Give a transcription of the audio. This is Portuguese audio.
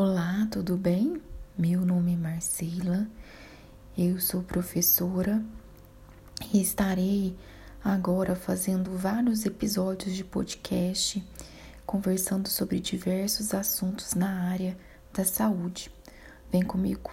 Olá, tudo bem? Meu nome é Marcela, eu sou professora e estarei agora fazendo vários episódios de podcast conversando sobre diversos assuntos na área da saúde. Vem comigo!